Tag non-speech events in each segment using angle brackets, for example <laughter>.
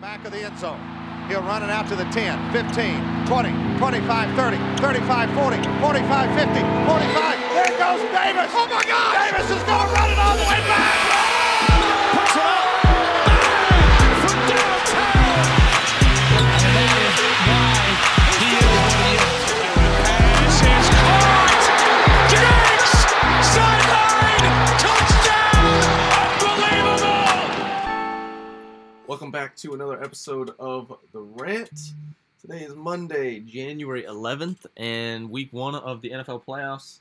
Back of the end zone. He'll run it out to the 10, 15, 20, 25, 30, 35, 40, 45, 50, 45. There goes Davis. Oh my God! Davis is going to run it all the way back. Welcome back to another episode of The Rant. Today is Monday, January 11th, and week one of the NFL playoffs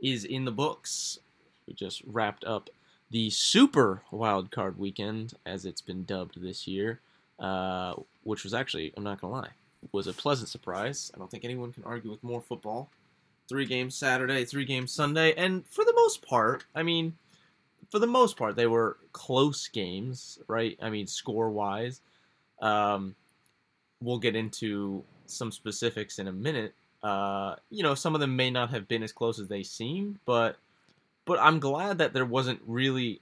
is in the books. We just wrapped up the super wild card weekend, as it's been dubbed this year, uh, which was actually, I'm not going to lie, was a pleasant surprise. I don't think anyone can argue with more football. Three games Saturday, three games Sunday, and for the most part, I mean, for the most part, they were close games, right? I mean, score wise. Um, we'll get into some specifics in a minute. Uh, you know, some of them may not have been as close as they seemed, but but I'm glad that there wasn't really,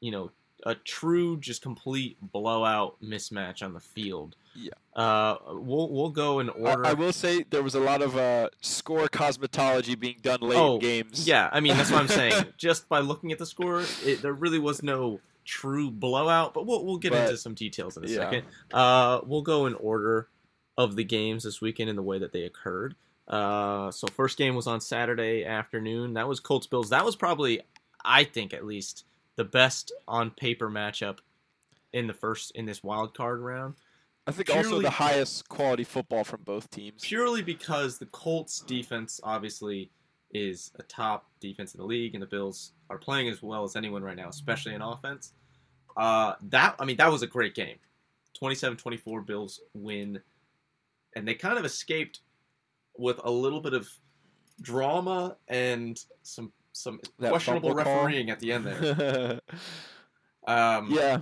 you know, a true, just complete blowout mismatch on the field. Yeah. Uh, we'll we'll go in I- order. I, will say there was a lot of uh, score cosmetology being done late Oh, in games. Yeah, I mean that's what I'm saying. <laughs> Just by looking at the score, it, there really was no true blowout. But we'll we'll get But- into some details in a yeah. second. Uh, we'll go in order of the games this weekend in the way that they occurred. Uh, so first game was on Saturday afternoon. That was Colts Bills. That was probably, I think at least, the best on paper matchup in the first in this wild card round. I think also the highest quality football from both teams. purely because the Colts defense obviously is a top defense in the league, and the Bills are playing as well as anyone right now, especially in offense. Uh, that I mean, that was a great game. 27-24 Bills win, and they kind of escaped with a little bit of drama and some some That questionable fumble call. refereeing at the end there. <laughs> Um, yeah,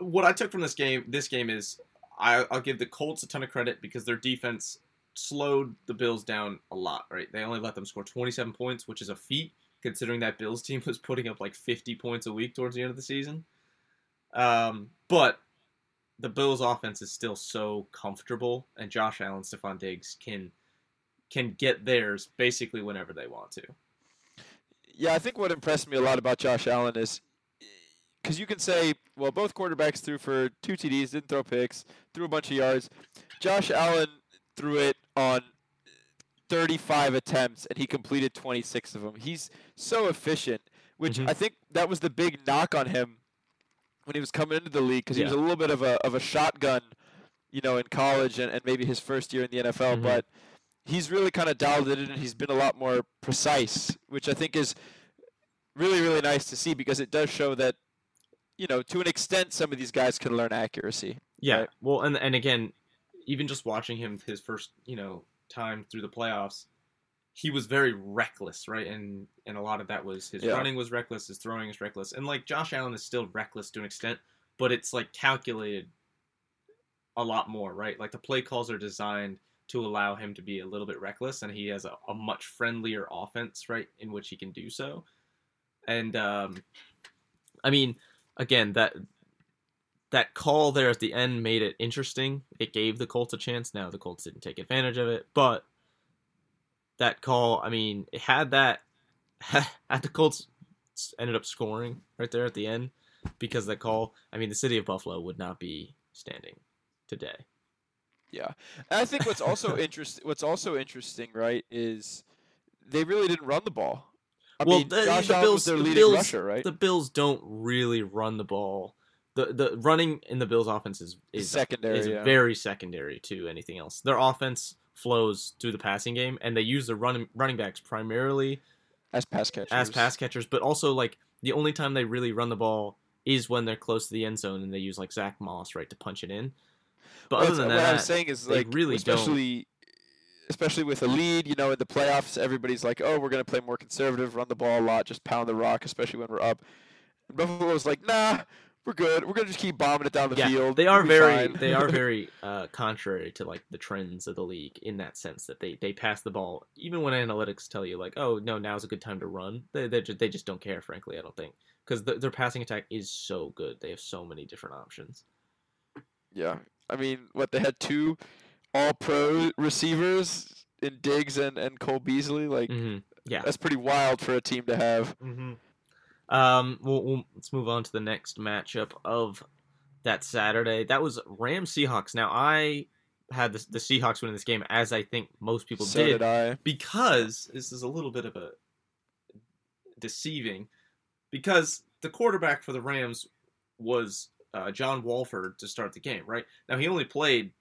what I took from this game, this game is I, I'll give the Colts a ton of credit because their defense slowed the Bills down a lot. Right, they only let them score 27 points, which is a feat considering that Bills team <laughs> was putting up like 50 points a week towards the end of the season. Um, but the Bills' offense is still so comfortable, and Josh Allen, Stefon Diggs can can get theirs basically whenever they want to. yeah. I think what impressed me a lot about Josh Allen is because you can say, well, both quarterbacks threw for two TDs, didn't throw picks, threw a bunch of yards. Josh Allen threw it on 35 attempts and he completed 26 of them. He's so efficient, which Mhm. I think that was the big knock on him when he was coming into the league because he was a little bit of a of a shotgun, you know, in college and, and maybe his first year in the NFL, Mhm. but he's really kind of dialed it in and he's been a lot more precise, which I think is really really nice to see because it does show that you know, to an extent some of these guys can learn accuracy. Yeah. Right. Well, and and again, even just watching him his first, you know, time through the playoffs, he was very reckless, right? And and a lot of that was his Yeah. running was reckless, his throwing is reckless, and like Josh Allen is still reckless to an extent, but it's like calculated a lot more, right? Like the play calls are designed to allow him to be a little bit reckless, and he has a, a much friendlier offense, right, in which he can do so. And um, I mean, again, that that call there at the end made it interesting. It gave the Colts a chance. Now the Colts didn't take advantage of it, but that call, I mean, it had that <laughs> had the Colts ended up scoring right there at the end because of that call. I mean, the city of Buffalo would not be standing today. Yeah, and I think what's also <laughs> interest what's also interesting, right, is they really didn't run the ball. I well, mean, the, Josh the Bills, the Bills, rusher, right? The Bills don't really run the ball. The the running in the Bills' offense is is secondary, is yeah. very secondary to anything else. Their offense flows through the passing game, and they use the running running backs primarily as pass catchers. as pass catchers, but also like the only time they really run the ball is when they're close to the end zone and they use like Zack Moss right to punch it in. But Well, other than that's- what that, I'm saying is they like really don't. especially especially with a lead, you know, in the playoffs, everybody's like, "Oh, we're gonna play more conservative, run the ball a lot, just pound the rock, especially when we're up." And was like, "Nah, we're good. We're gonna just keep bombing it down the yeah, field. they are very they are very <laughs> uh, contrary to like the trends of the league in that sense that they they pass the ball even when analytics tell you like oh no now's a good time to run they they just, they just don't care frankly I don't think because the, their passing attack is so good they have so many different options. Yeah. I mean, what they had two all pro receivers in Diggs and, and Cole Beasley. Like hmm Yeah. that's pretty wild for a team to have. Mm-hmm. Um, we'll, we'll, let's move on to the next matchup of that Saturday. That was Rams Seahawks. Now I had the, the Seahawks winning this game, as I think most people so did, did I. because this is a little bit of a deceiving, because the quarterback for the Rams was uh, John Wolford to start the game. Right now, he only played,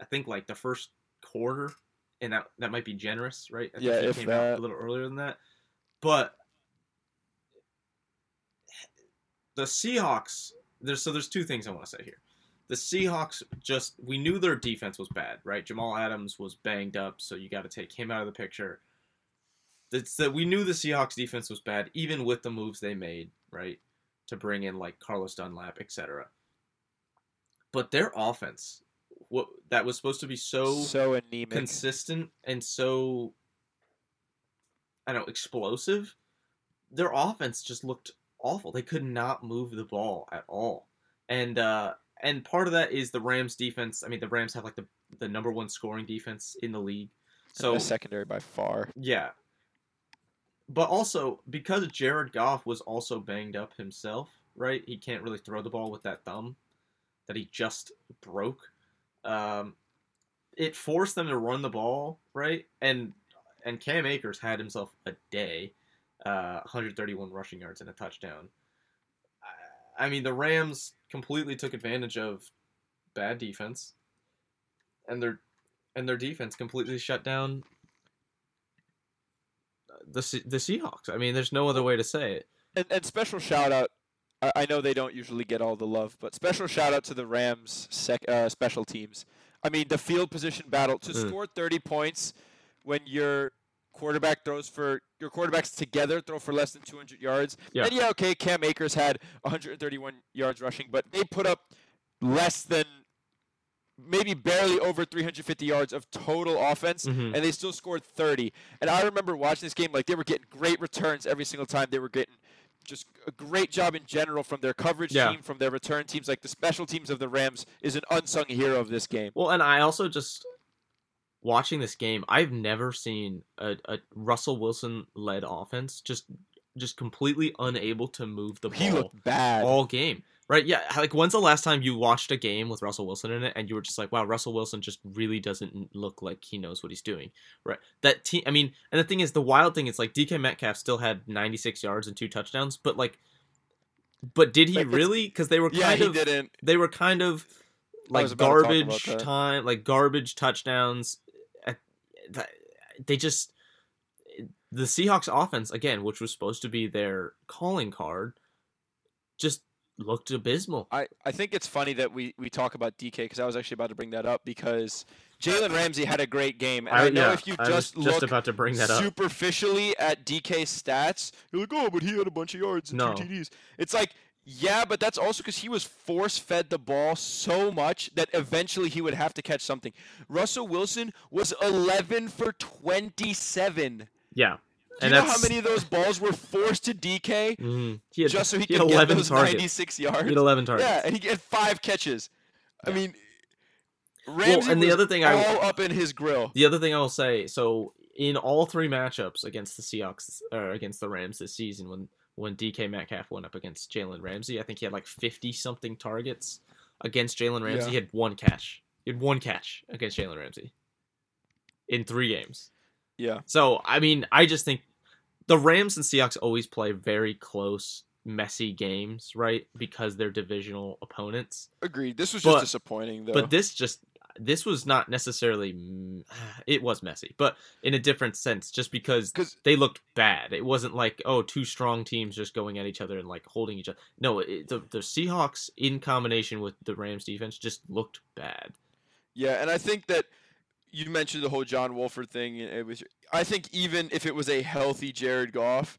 I think, like the first quarter, and that that might be generous, right? I think Yeah, if came out that. a little earlier than that, but the Seahawks. There's so there's two things I want to say here. The Seahawks just we knew their defense was bad, right? Jamal Adams was banged up, so you got to take him out of the picture. It's that we knew the Seahawks defense was bad, even with the moves they made, right, to bring in like Carlos Dunlap, etc. But their offense, what that was supposed to be so So anemic. consistent and so I don't know explosive. Their offense just looked awful. They could not move the ball at all, and uh, and part of that is the Rams defense. I mean, the Rams have like the the number one scoring defense in the league. so So secondary by far. yeah, but also because Jared Goff was also banged up himself, right? He can't really throw the ball with that thumb that he just broke. Um, it forced them to run the ball, right? And and Cam Akers had himself a day, uh, 131 rushing yards and a touchdown. I- I mean, the Rams completely took advantage of bad defense, and their and their defense completely shut down the the Seahawks. I mean, there's no other way to say it. And, and special shout out. I, I know they don't usually get all the love, but special shout out to the Rams sec, uh, special teams. I mean, the field position battle to Mm. score 30 points when your quarterback throws for your quarterbacks together throw for less than 200 yards. Yeah. And yeah, okay, Cam Akers had 131 yards rushing, but they put up less than maybe barely over 350 yards of total offense Mhm. and they still scored 30. And I remember watching this game like they were getting great returns every single time. They were getting just a great job in general from their coverage Yeah. team, from their return teams. Like the special teams of the Rams is an unsung hero of this game. Well, and I also just watching this game, I've never seen a, a Russell Wilson led offense just just completely unable to move the ball He looked bad. all game. Right? Yeah. Like, when's the last time you watched a game with Russell Wilson in it and you were just like, wow, Russell Wilson just really doesn't look like he knows what he's doing? Right. That team, I mean, and the thing is, the wild thing is, like, DK Metcalf still had 96 yards and two touchdowns, but, like, but did he it's- really? Because they were yeah, kind he of, didn't. they were kind of like was about to talk about garbage time, like garbage touchdowns. Eh, they just eh, the Seahawks offense again, which was supposed to be their calling card, just looked abysmal. I, I think it's funny that we, we talk about DK because I was actually about to bring that up because Jalen Ramsey had a great game. And I, know if you I just just look about to bring that up. superficially at DK's stats, you're like, oh, but he had a bunch of yards and No. two TDs. It's like, yeah, but that's also because he was force fed the ball so much that eventually he would have to catch something. Russell Wilson was 11 for 27. Yeah, Do you know how many of those balls were forced to DK mhm. he had, just so he, he could had get 11 those targets. 96 He yards? had 11 targets. Yeah, and he had five catches. I mean, Ramsey and the other thing I, up in his grill. The other thing I will say, so in all three matchups against the Seahawks or against the Rams this season, when when DK Metcalf went up against Jalen Ramsey, I think he had like fifty something targets against Jalen Ramsey. Yeah. He had one catch. He had one catch against Jalen Ramsey in three games. Yeah, So I mean, I just think the Rams and Seahawks always play very close, messy games, right? Because they're divisional opponents. agreed. This was But- just disappointing, though. But this just this was not necessarily <sighs> it was messy, but in a different sense just because they looked bad. It wasn't like oh two strong teams just going at each other and like holding each other. No, it, the the Seahawks in combination with the Rams defense just looked bad. yeah, and I think that you mentioned the whole John Wolford thing. It was, I think, even if it was a healthy Jared Goff,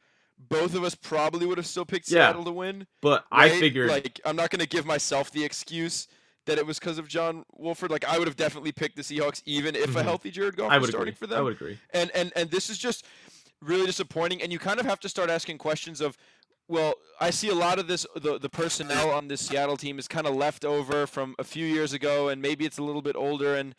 both of us probably would have still picked Yeah. Seattle to win. But I right? figured like I'm not going to give myself the excuse that it was because of John Wolford. Like I would have definitely picked the Seahawks even if a Mhm. healthy Jared Goff I was starting agree. for them. I would agree. and and and this is just really disappointing and you kind of have to start asking questions of Well, I see a lot of this. The the personnel on this Seattle team is kind of left over from a few years ago, and maybe it's a little bit older, and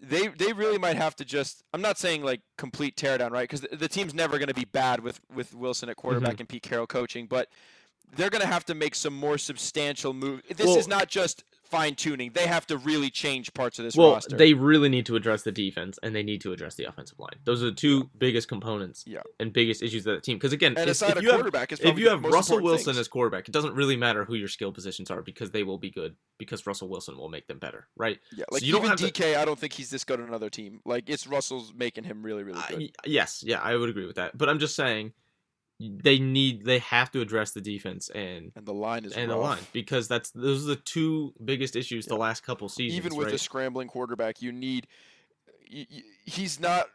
they they really might have to just. I'm not saying like complete teardown, right? Because the, the team's never going to be bad with with Wilson at mm-hmm. quarterback and Pete Carroll coaching, but they're going to have to make some more substantial move. This Well- is not just fine tuning. They have to really change parts of this Well, roster. they really need to address the defense and they need to address the offensive line. Those are the two biggest components Yeah. and biggest issues of the team. Because again, if, if you have if you have Russell Wilson things. as quarterback, it doesn't really matter who your skill positions are because they will be good because Russell Wilson will make them better, right? Yeah, So like you don't even have to- DK, I don't think he's this good on another team. Like it's Russell's making him really, really Uh, good. y- yes, yeah, I would agree with that. But I'm just saying they need they have to address the defense and and the line is and the line because that's those are the two biggest issues the last couple seasons. Even with right? a scrambling quarterback, you need. He's not.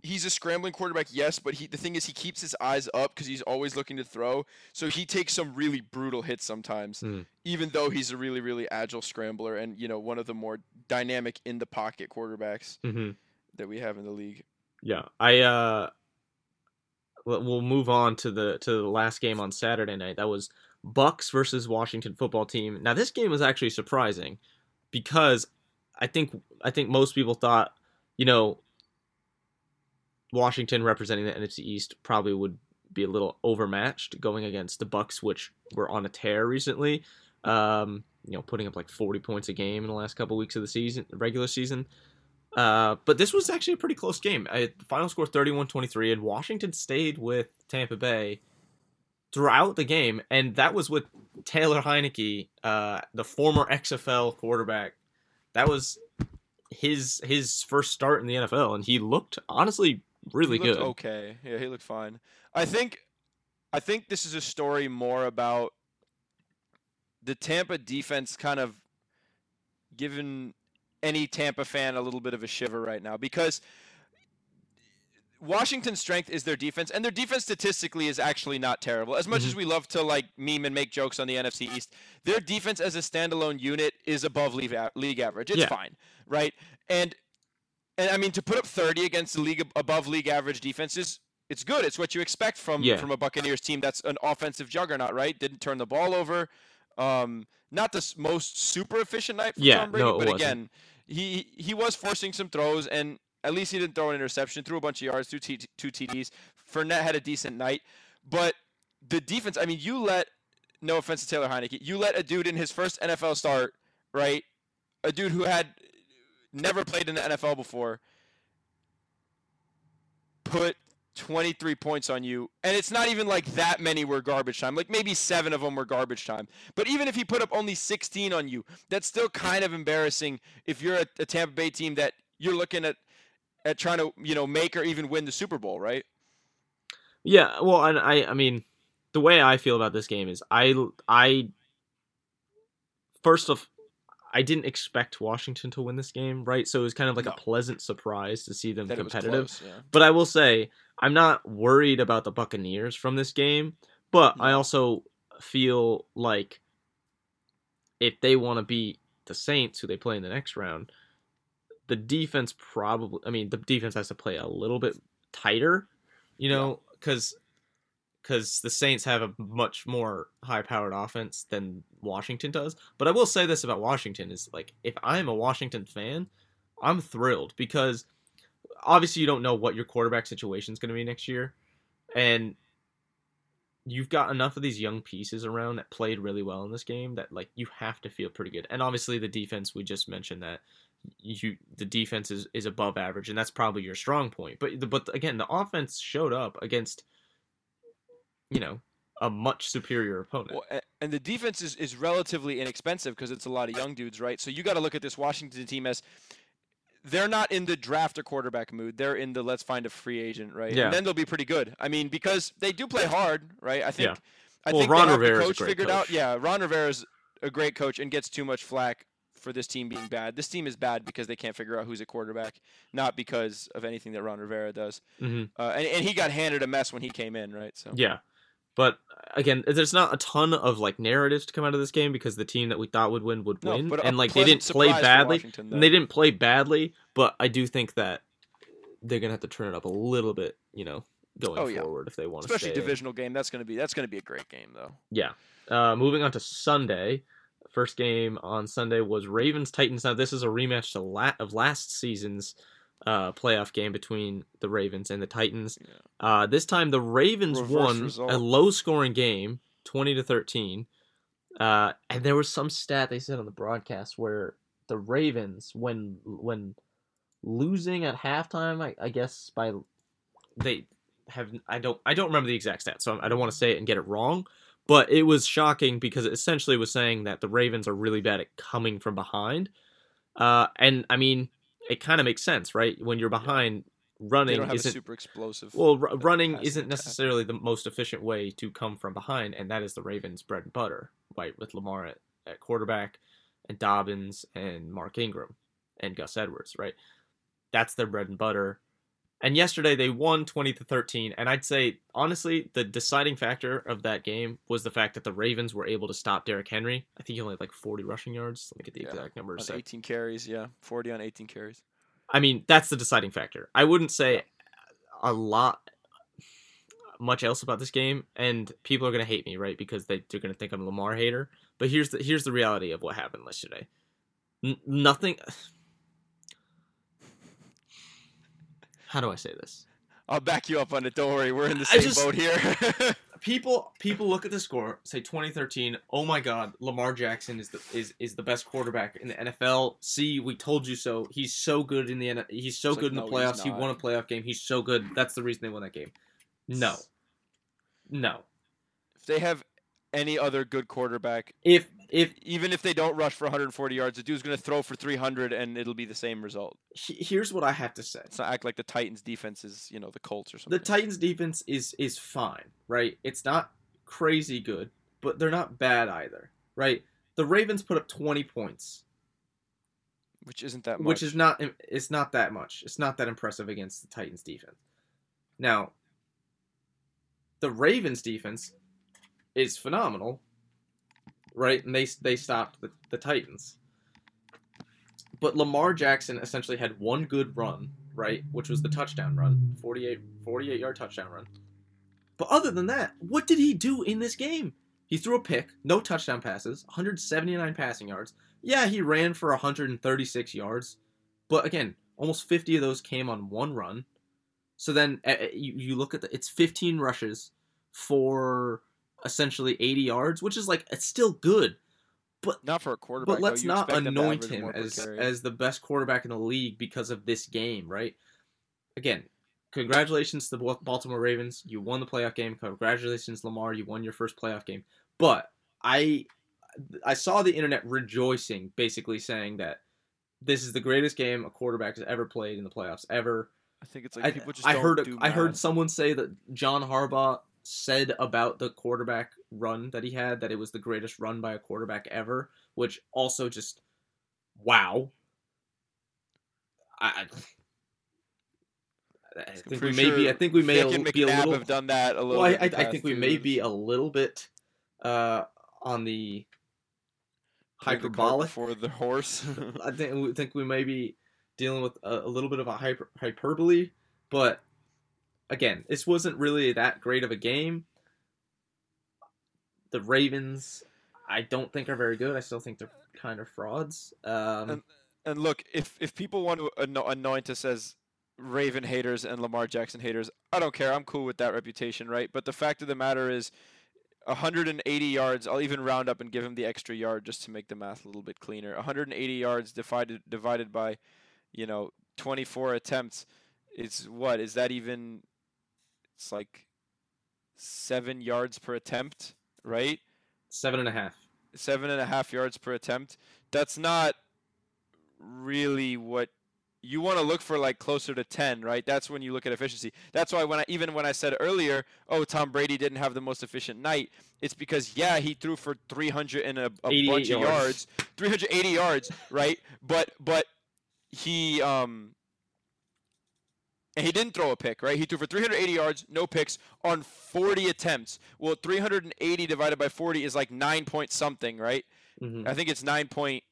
He's a scrambling quarterback, yes, but he the thing is he keeps his eyes up because he's always looking to throw. So he takes some really brutal hits sometimes, Mm. even though he's a really, really agile scrambler and you know one of the more dynamic in the pocket quarterbacks Mhm. that we have in the league. Yeah, I uh, we'll move on to the to the last game on Saturday night. That was Bucks versus Washington Football Team. Now this game was actually surprising because I think I think most people thought, you know, Washington representing the NFC East probably would be a little overmatched going against the Bucks, which were on a tear recently. Um, you know, putting up like 40 points a game in the last couple weeks of the season, regular season. Uh, but this was actually a pretty close game. I, final score 31-23, and Washington stayed with Tampa Bay throughout the game, and that was with Taylor Heinicke, uh, the former XFL quarterback. That was his his first start in the NFL, and he looked honestly really he looked good. Okay, yeah, he looked fine. I think, I think this is a story more about the Tampa defense kind of giving any Tampa fan a little bit of a shiver right now because Washington's strength is their defense, and their defense statistically is actually not terrible. As much Mhm. as we love to like meme and make jokes on the NFC East, their defense as a standalone unit is above league, league average. It's Yeah. fine, right? And and I mean to put up 30 against the league above league average defenses, it's good. It's what you expect from Yeah. from a Buccaneers team that's an offensive juggernaut, right? Didn't turn the ball over. Um, not the most super efficient night for Yeah, Tom Brady, no, but wasn't. again, he he was forcing some throws, and at least he didn't throw an interception. Threw a bunch of yards, threw T- two TDs. Fournette had a decent night, but the defense. I mean, you let no offense to Taylor Heinicke, you let a dude in his first NFL start, right? A dude who had never played in the NFL before, put 23 points on you, and it's not even like that many were garbage time. Like maybe seven of them were garbage time. But even if he put up only 16 on you, that's still kind of embarrassing if you're a, a Tampa Bay team that you're looking at at trying to you know make or even win the Super Bowl, right? Yeah, well, and I, I mean, the way I feel about this game is, I, I, first of, I didn't expect Washington to win this game, right? So it was kind of like No. a pleasant surprise to see them That competitive. close, yeah. But I will say, I'm not worried about the Buccaneers from this game, but I also feel like if they want to beat the Saints, who they play in the next round, the defense probably, I mean, the defense has to play a little bit tighter, you know, because because the Saints have a much more high-powered offense than Washington does. But I will say this about Washington is like if I'm a Washington fan, I'm thrilled because obviously you don't know what your quarterback situation is going to be next year, and you've got enough of these young pieces around that played really well in this game that like you have to feel pretty good. And obviously the defense we just mentioned that you the defense is, is above average and that's probably your strong point. But the, but again the offense showed up against you know a much superior opponent. Well, and the defense is, is relatively inexpensive because it's a lot of young dudes, right? So you got to look at this Washington team as they're not in the draft a quarterback mood. They're in the let's find a free agent, right? Yeah. And then they'll be pretty good. I mean, because they do play hard, right? I think. Yeah. I Well, think Ron they have the Rivera's a coach great figured out. Yeah, Ron Rivera's a great coach and gets too much flack for this team being bad. This team is bad because they can't figure out who's a quarterback, not because of anything that Ron Rivera does. hmm Uh, and, and he got handed a mess when he came in, right? So Yeah. But again, there's not a ton of like narratives to come out of this game because the team that we thought would win would No, win, but and like they didn't play badly. And they didn't play badly, but I do think that they're gonna have to turn it up a little bit, you know, going Oh, yeah. forward if they want to Especially in. divisional game. That's gonna be that's gonna be a great game though. Yeah. Uh, moving on to Sunday. First game on Sunday was Ravens Titans. Now this is a rematch to la- of last season's uh, playoff game between the Ravens and the Titans. Yeah. Uh, this time the Ravens Reverse won result. a low scoring game, twenty to thirteen. Uh, and there was some stat they said on the broadcast where the Ravens, when when losing at halftime, I, I guess by they have I don't I don't remember the exact stat, so I don't want to say it and get it wrong. But it was shocking because it essentially was saying that the Ravens are really bad at coming from behind. Uh, and I mean, it kind of makes sense, right? When you're behind, running isn't super explosive. well, r- running isn't necessarily the most efficient way to come from behind, and that is the Ravens' bread and butter, right? With Lamar at, at quarterback, and Dobbins and Mark Ingram and Gus Edwards, right? That's their bread and butter. And yesterday they won twenty to thirteen, and I'd say honestly the deciding factor of that game was the fact that the Ravens were able to stop Derrick Henry. I think he only had like forty rushing yards. Let me get the Yeah, exact number. on 18 carries, yeah, 40 on 18 carries. I mean, that's the deciding factor. I wouldn't say a lot much else about this game, and people are gonna hate me, right? Because they, they're gonna think I'm a Lamar hater. But here's the here's the reality of what happened yesterday. N- nothing. How do I say this? I'll back you up on it. Don't worry, we're in the same just- boat here. <laughs> People people look at the score, say 2013. Oh my God, Lamar Jackson is the is, is the best quarterback in the NFL. See, we told you so. He's so good in the N- he's so It's like, good in the no, playoffs. He won a playoff game. He's so good. That's the reason they won that game. No, no. if they have any other good quarterback, If if even if they don't rush for 140 yards, the dude's going to throw for 300 and it'll be the same result. here's what I have to say. It's not act like the Titans defense is, you know, the Colts or something. The Titans defense is is fine, right? It's not crazy good, but they're not bad either, right? The Ravens put up 20 points, which isn't that much. which is not it's not that much. It's not that impressive against the Titans defense. Now, the Ravens defense is phenomenal, right? And they they stopped the, the Titans. But Lamar Jackson essentially had one good run, right, which was the touchdown run, 48 48 yard touchdown run. But other than that, what did he do in this game? He threw a pick, no touchdown passes, 179 passing yards. Yeah, he ran for 136 yards, but again, almost 50 of those came on one run. So then uh, you, you look at the it's 15 rushes for essentially 80 yards, which is like it's still good. But not for a quarterback. But let's You not expect them to anoint him as as the best quarterback in the league because of this game, right? Again, congratulations to the Baltimore Ravens. You won the playoff game. Congratulations, Lamar. You won your first playoff game. But I I saw the internet rejoicing, basically saying that this is the greatest game a quarterback has ever played in the playoffs ever. I think it's like I, people just I heard do I heard someone say that John Harbaugh said about the quarterback run that he had that it was the greatest run by a quarterback ever, which also just wow. I, I, I think we may be. I think we may be a little. have done that a little. Well, I, bit I, I think we may be a little bit uh, on the Putting the cart hyperbolic. for the horse. <laughs> I think we think we may be dealing with a, a little bit of a hyper, hyperbole, but again, this wasn't really that great of a game. The Ravens, I don't think are very good. I still think they're kind of frauds. Um, And- and look, if if people want to anoint us as Raven haters and Lamar Jackson haters, I don't care. I'm cool with that reputation, right? But the fact of the matter is, 180 yards. I'll even round up and give him the extra yard just to make the math a little bit cleaner. 180 yards divided divided by, you know, 24 attempts. Is what is that even? It's like seven yards per attempt, right? seven and a half. seven and a half yards per attempt. That's not really what you want to look for. Like closer to ten, right? That's when you look at efficiency. That's why when I even when I said earlier, oh, Tom Brady didn't have the most efficient night. It's because yeah, he threw for 300 and a, a 88 bunch of yards. yards, 380 yards, <laughs> right? But but he um. And he didn't throw a pick, right? He threw for 380 yards, no picks, on 40 attempts. Well, 380 divided by 40 is like 9 point something, right? hmm I think it's 9 point.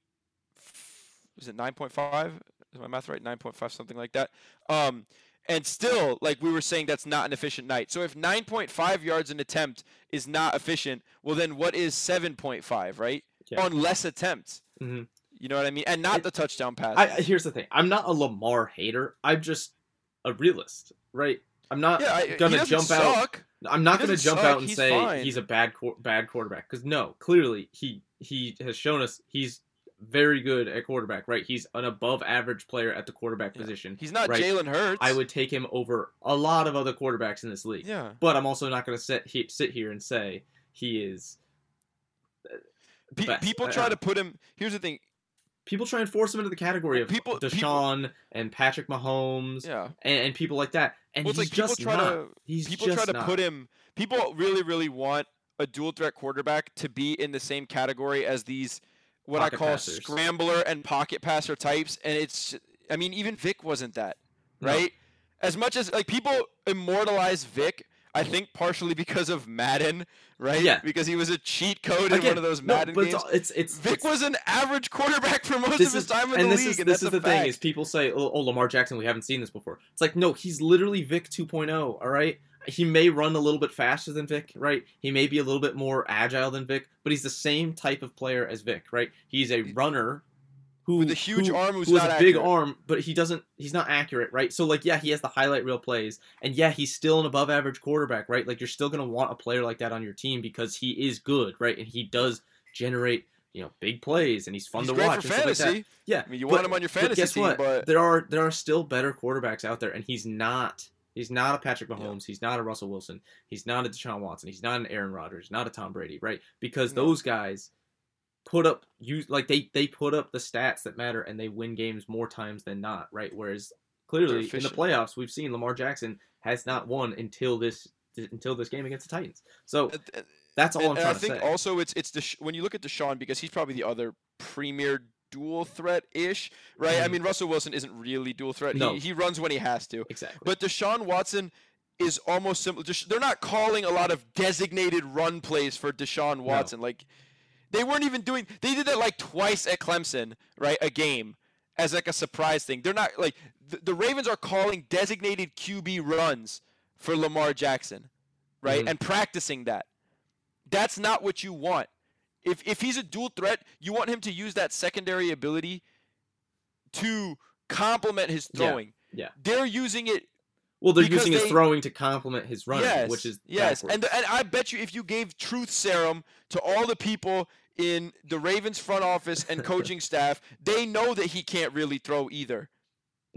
Is it 9.5? Is my math right? 9.5, something like that. Um, And still, like we were saying, that's not an efficient night. So if 9.5 yards an attempt is not efficient, well, then what is 7.5, right? Yeah. On less attempts. Mhm. You know what I mean? And not the touchdown pass. I, I- here's the thing. I'm not a Lamar hater. I'm just a realist, right? I'm not yeah, I, gonna jump out. I'm not to jump suck, out and he's say fine. he's a bad bad quarterback because no, clearly he he has shown us he's very good at quarterback, right? He's an above average player at the quarterback Yeah. position. He's not Right. Jalen Hurts. I would take him over a lot of other quarterbacks in this league. Yeah. But I'm also not going to sit he, sit here and say he is. Pe- people uh, try I- to put him. Here's the thing. People try and force him into the category of People- people- Deshaun and Patrick Mahomes Yeah. and, and people like that, and Well, he's like people just try not. to he's people just try to not. put him. People really, really want a dual threat quarterback to be in the same category as these what Pocket I call passers. scrambler and pocket passer types, and it's. I mean, even Vick wasn't that, No. right? As much as like people immortalize Vick, I think partially because of Madden, right? Yeah. Because he was a cheat code in one of those no, Madden but games. it's, it's Vick it's- was an average quarterback for most of his is- time in the this league, is, and this is the thing is people say oh, oh Lamar Jackson we haven't seen this before it's like no he's literally Vick 2.0 all right he may run a little bit faster than Vick right he may be a little bit more agile than Vick but he's the same type of player as Vick right he's a runner who With a huge who- arm who's who has a big accurate. arm but he doesn't he's not accurate right so like yeah he has the highlight reel plays and yeah he's still an above average quarterback right like you're still going to want a player like that on your team because he is good right and he does generate you know big plays and he's fun He's to watch for stuff like fantasy. Yeah, I mean, you but- want him on your fantasy but guess team, what? but there are there are still better quarterbacks out there, and he's not. He's not a Patrick Yeah. Mahomes. He's not a Russell Wilson. He's not a Deshaun Watson. He's not an Aaron Rodgers. Not a Tom Brady. Right? Because No. those guys put up use like they they put up the stats that matter, and they win games more times than not. Right? Whereas clearly in the playoffs, we've seen Lamar Jackson has not won until this until this game against the Titans. So Uh, uh, that's all and, I'm trying I think to say. also it's it's Desha- when you look at Deshaun because he's probably the other premier dual threat ish, right? I Mhm. mean, Russell Wilson isn't really dual threat. No. He, he runs when he has to. exactly. But Deshaun Watson is almost simple. Just, they're not calling a lot of designated run plays for Deshaun Watson. Like they weren't even doing. They did that like twice at Clemson, right? A game as like a surprise thing. They're not like the, the Ravens are calling designated QB runs for Lamar Jackson, right? Mhm. And practicing that. That's not what you want. If if he's a dual threat, you want him to use that secondary ability to complement his throwing. Yeah, throwing. yeah. They're using it well, they're using his throwing to complement his running, yes, which is yes, backwards. and and I bet you if you gave truth serum to all the people in the Ravens front office and <laughs> coaching staff, they know that he can't really throw either.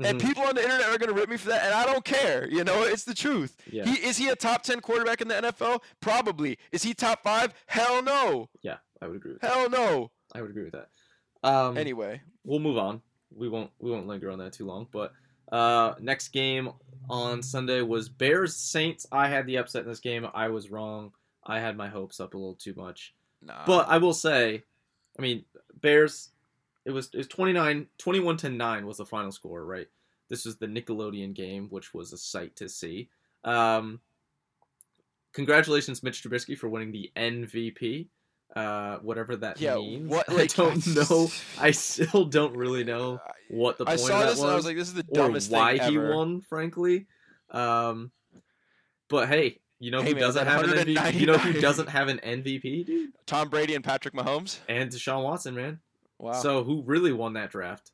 And Mhm. people on the internet are going to rip me for that, and I don't care. You know, it's the truth. Yeah. He is he a top ten quarterback in the NFL? Probably. Is he top five? Hell no. Yeah, I would agree with that. Hell no. I would agree with that. Um, Anyway, we'll move on. We won't we won't linger on that too long. But uh, next game on Sunday was Bears Saints. I had the upset in this game. I was wrong. I had my hopes up a little too much. nah. But I will say, I mean, Bears. It was it was 29, 21 to nine was the final score, right? This was the Nickelodeon game, which was a sight to see. Um, congratulations, Mitch Trubisky, for winning the MVP. Uh, whatever that Yeah, means. what, <laughs> I don't I- <laughs> know. I still don't really know what the I point saw of that this was, and I was like, this is the dumbest or why thing he won, frankly. Um, but hey, you know Hey, who man, doesn't have an MVP? You know who doesn't have an MVP, dude? Tom Brady and Patrick Mahomes. And Deshaun Watson, man. Wow. So who really won that draft?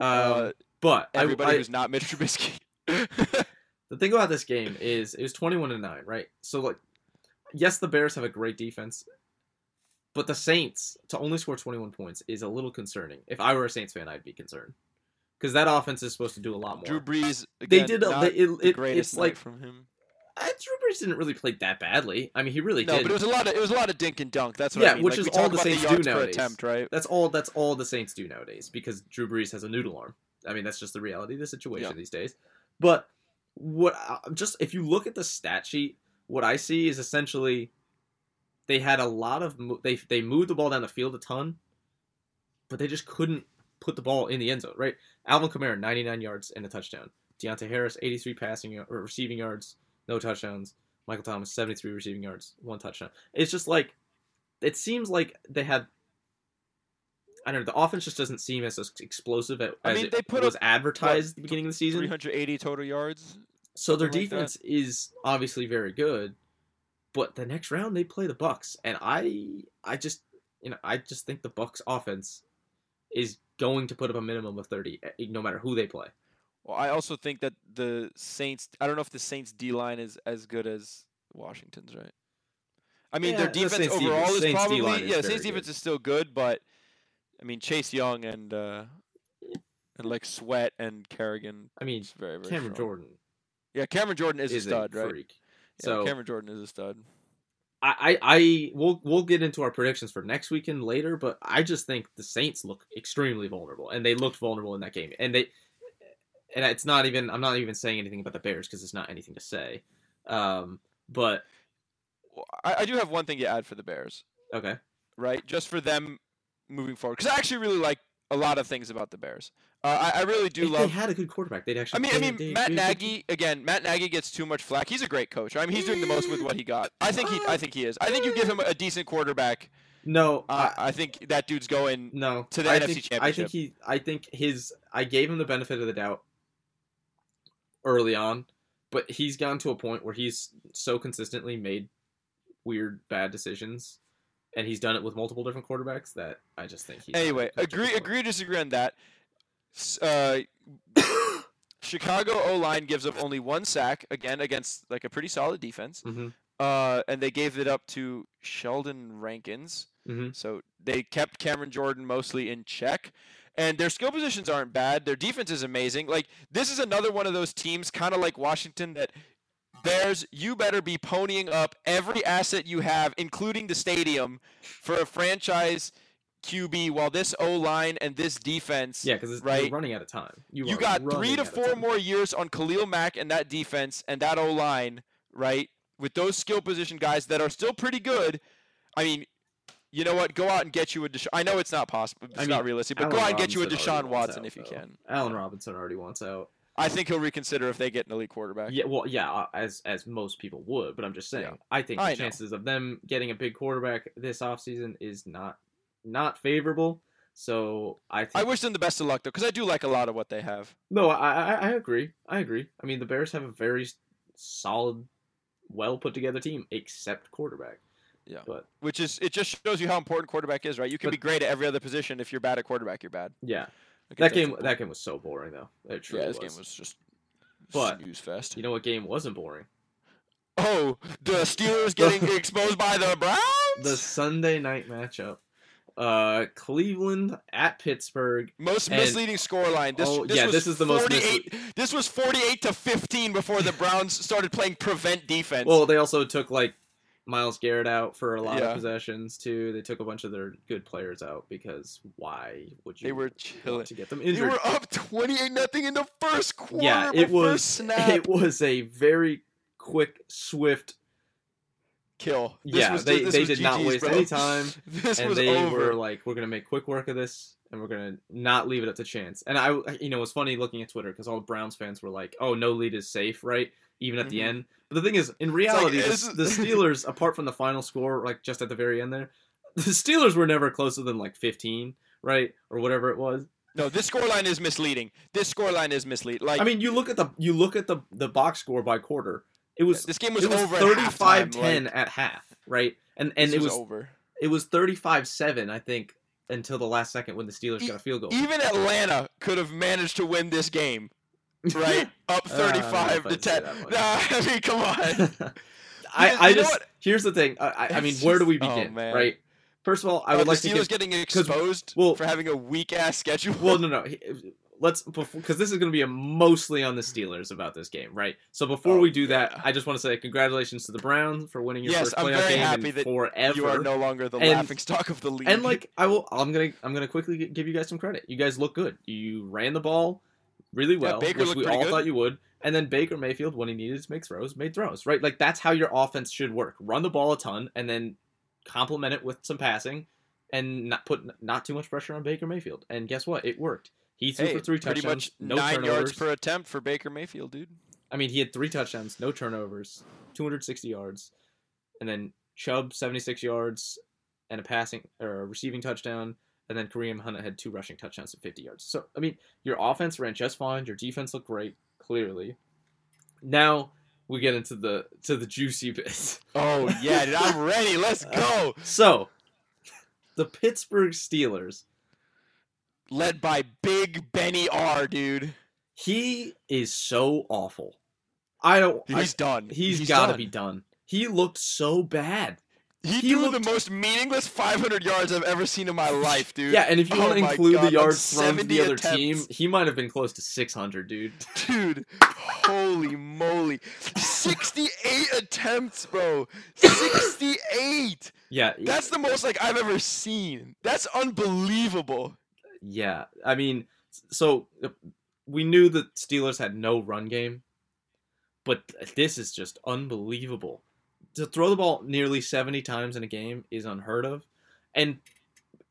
Um, Uh, but I- everybody I, who's not Mitch Trubisky. <laughs> the thing about this game is it was twenty-one to nine, right? So like, yes, the Bears have a great defense, but the Saints to only score twenty-one points is a little concerning. If I were a Saints fan, I'd be concerned because that offense is supposed to do a lot more. Drew Brees. they did. A, they, it, the greatest it's like from him. uh, Drew Brees didn't really play that badly. I mean, he really No, did. but it was a lot of it was a lot of dink and dunk. That's what Yeah, I mean. which Like, is all the Saints do yards nowadays. attempt, right? That's all. That's all the Saints do nowadays because Drew Brees has a noodle arm. I mean, that's just the reality of the situation Yeah. these days. But what I- just if you look at the stat sheet, what I see is essentially they had a lot of mo- they they moved the ball down the field a ton, but they just couldn't put the ball in the end zone. Right? Alvin Kamara, 99 yards and a touchdown. Deonte Harris, 83 passing or receiving yards, no touchdowns. Michael Thomas, 73 receiving yards, one touchdown. It's just like it seems like they had I don't know. The offense just doesn't seem as explosive as I mean, it they put was up, advertised at the beginning of the season. 380 total yards. So their something like defense is obviously very good, but the next round they play the Bucks, and I I just you know I just think the Bucks offense is going to put up a minimum of thirty, eh, no matter who they play. Well, I also think that the Saints. I don't know if the Saints D line is as good as Washington's, right? I mean, Yeah, their defense overall defense- is Saints probably D-line yeah. Saints good. defense is still good, but I mean Chase Young and uh, and like Sweat and Kerrigan. I mean, very very Cameron strong. Jordan Yeah, Cameron Jordan is, is a stud, right? So Cameron Jordan is a stud. I, I, I we'll we'll get into our predictions for next weekend later, but I just think the Saints look extremely vulnerable, and they looked vulnerable in that game, and they, and it's not even I'm not even saying anything about the Bears because it's not anything to say, um, but I, I do have one thing to add for the Bears, okay, right? Just for them moving forward, because I actually really like a lot of things about the Bears. Uh, I, I really do if they love. had a good quarterback, they'd I mean, I mean, Matt Nagy again. Matt Nagy gets too much flack. He's a great coach. I mean, he's doing the most with what he got. I think he. I think he is. I think you give him a decent quarterback. No, Uh, I, I think that dude's going. no to the I NFC think, I think he. I think his. I gave him the benefit of the doubt early on, but he's gotten to a point where he's so consistently made weird bad decisions, and he's done it with multiple different quarterbacks that I just think he's. Anyway, agree, agree, disagree on that. Uh, Chicago O line gives up only one sack again against like a pretty solid defense. Mhm. Uh, and they gave it up to Sheldon Rankins. Mhm. So they kept Cameron Jordan mostly in check. And their skill positions aren't bad. Their defense is amazing. Like this is another one of those teams, kind of like Washington, that Bears, you better be ponying up every asset you have, including the stadium, for a franchise QB. While this O line and this defense, Yeah, because right. running out of time. You, you got three to four more years on Khalil Mack and that defense and that O line, right? With those skill position guys that are still pretty good. I mean, you know what? Go out and get you a Deshaun. I know it's not possible. It's I not realistic, but Allen go out and get you a Deshaun Watson out, if you though. can. Allen Robinson already wants out. I think he'll reconsider if they get an elite quarterback. Yeah, well, yeah, uh, as as most people would, but I'm just saying. Yeah. I think the I know. chances of them getting a big quarterback this offseason is not not favorable. So I think I wish them the best of luck though, because I do like a lot of what they have. no, I, I I agree. I agree. I mean, the Bears have a very solid, well put together team, except quarterback. Yeah. But Which is it just shows you how important quarterback is, right? You can But- be great at every other position. If you're bad at quarterback, you're bad. yeah, that game point. that game was so boring though. It truly yeah, this was. game was just But- snooze fest. You know what game wasn't boring? Oh, the Steelers getting <laughs> exposed by the Browns. The Sunday night matchup. Uh, Cleveland at Pittsburgh. most and- misleading scoreline. This, Oh, this yeah, was this is the most 48, This was 48 to 15 before the Browns started playing prevent defense. Well, they also took like Myles Garrett out for a lot Yeah. of possessions too. They took a bunch of their good players out because why would you? They were want chilling. to get them injured. they were up 28 nothing in the first quarter. yeah, it was. <laughs> snap. It was a very quick, swift, kill. This yeah. was they this they was did not waste bro. any <laughs> time, This and was they over. were like, "We're gonna make quick work of this, and we're gonna not leave it up to chance." And I, you know, it was funny looking at Twitter because all the Browns fans were like, "Oh, no lead is safe, right?" Even at the Mhm. end. But the thing is, in reality, this the, the Steelers, <laughs> apart from the final score, like just at the very end there, the Steelers were never closer than like 15, right, or whatever it was. no, this scoreline is misleading. This scoreline is misleading. Like I mean, you look at the you look at the the box score by quarter. It was this game was, it was over 35 at 10 Like, at half, right? And and it was, over. it was 35 7, I think, until the last second when the Steelers E- got a field goal. Even Atlanta could have managed to win this game, <laughs> right? Up Uh, I don't know 35 if to I'd say 10. Nah, <laughs> I mean, come on. <laughs> I, I just here's the thing. I, I mean, It's where do we oh, begin? man. right. First of all, I Uh, would like to Steelers give, getting exposed well- for having a weak ass schedule. well, no, no. Let's because this is going to be a mostly on the Steelers about this game, right? So before Oh, we do that. I just want to say congratulations to the Browns for winning your Yes, first I'm playoff very game happy that forever. you are no longer the And- laughing stock of the league. And like I will, I'm gonna I'm gonna quickly give you guys some credit. You guys look good. You ran the ball really well, Baker which we all good. thought you would. And then Baker Mayfield, when he needed to make throws, made throws. Right, like that's how your offense should work. Run the ball a ton, and then complement it with some passing, and not put not too much pressure on Baker Mayfield. And guess what? It worked. He threw hey, for three pretty touchdowns, much no nine turnovers. yards per attempt for Baker Mayfield, dude. I mean, he had three touchdowns, no turnovers, 260 yards, and then Chubb 76 yards and a passing or a receiving touchdown, and then Kareem Hunt had two rushing touchdowns and 50 yards. So I mean, your offense ran just fine. Your defense looked great, clearly, Now we get into the to the juicy <laughs> bit. Oh yeah, dude, I'm ready. Let's <laughs> go. So, the Pittsburgh Steelers. Led by Big Benny R, dude. He is so awful. I don't. I- He's done. he's got to be done. He looked so bad. He, he threw looked- the most meaningless 500 yards I've ever seen in my <laughs> life, dude. Yeah, and if you Oh want to include God, the yards thrown to 70 the other attempts. team, he might have been close to 600, dude. <laughs> Dude, holy moly. 68 attempts, bro. 68. Yeah, That's the most like I've ever seen. That's unbelievable. Yeah. I mean, so uh, we knew the Steelers had no run game, but this is just unbelievable. To throw the ball nearly 70 times in a game is unheard of. And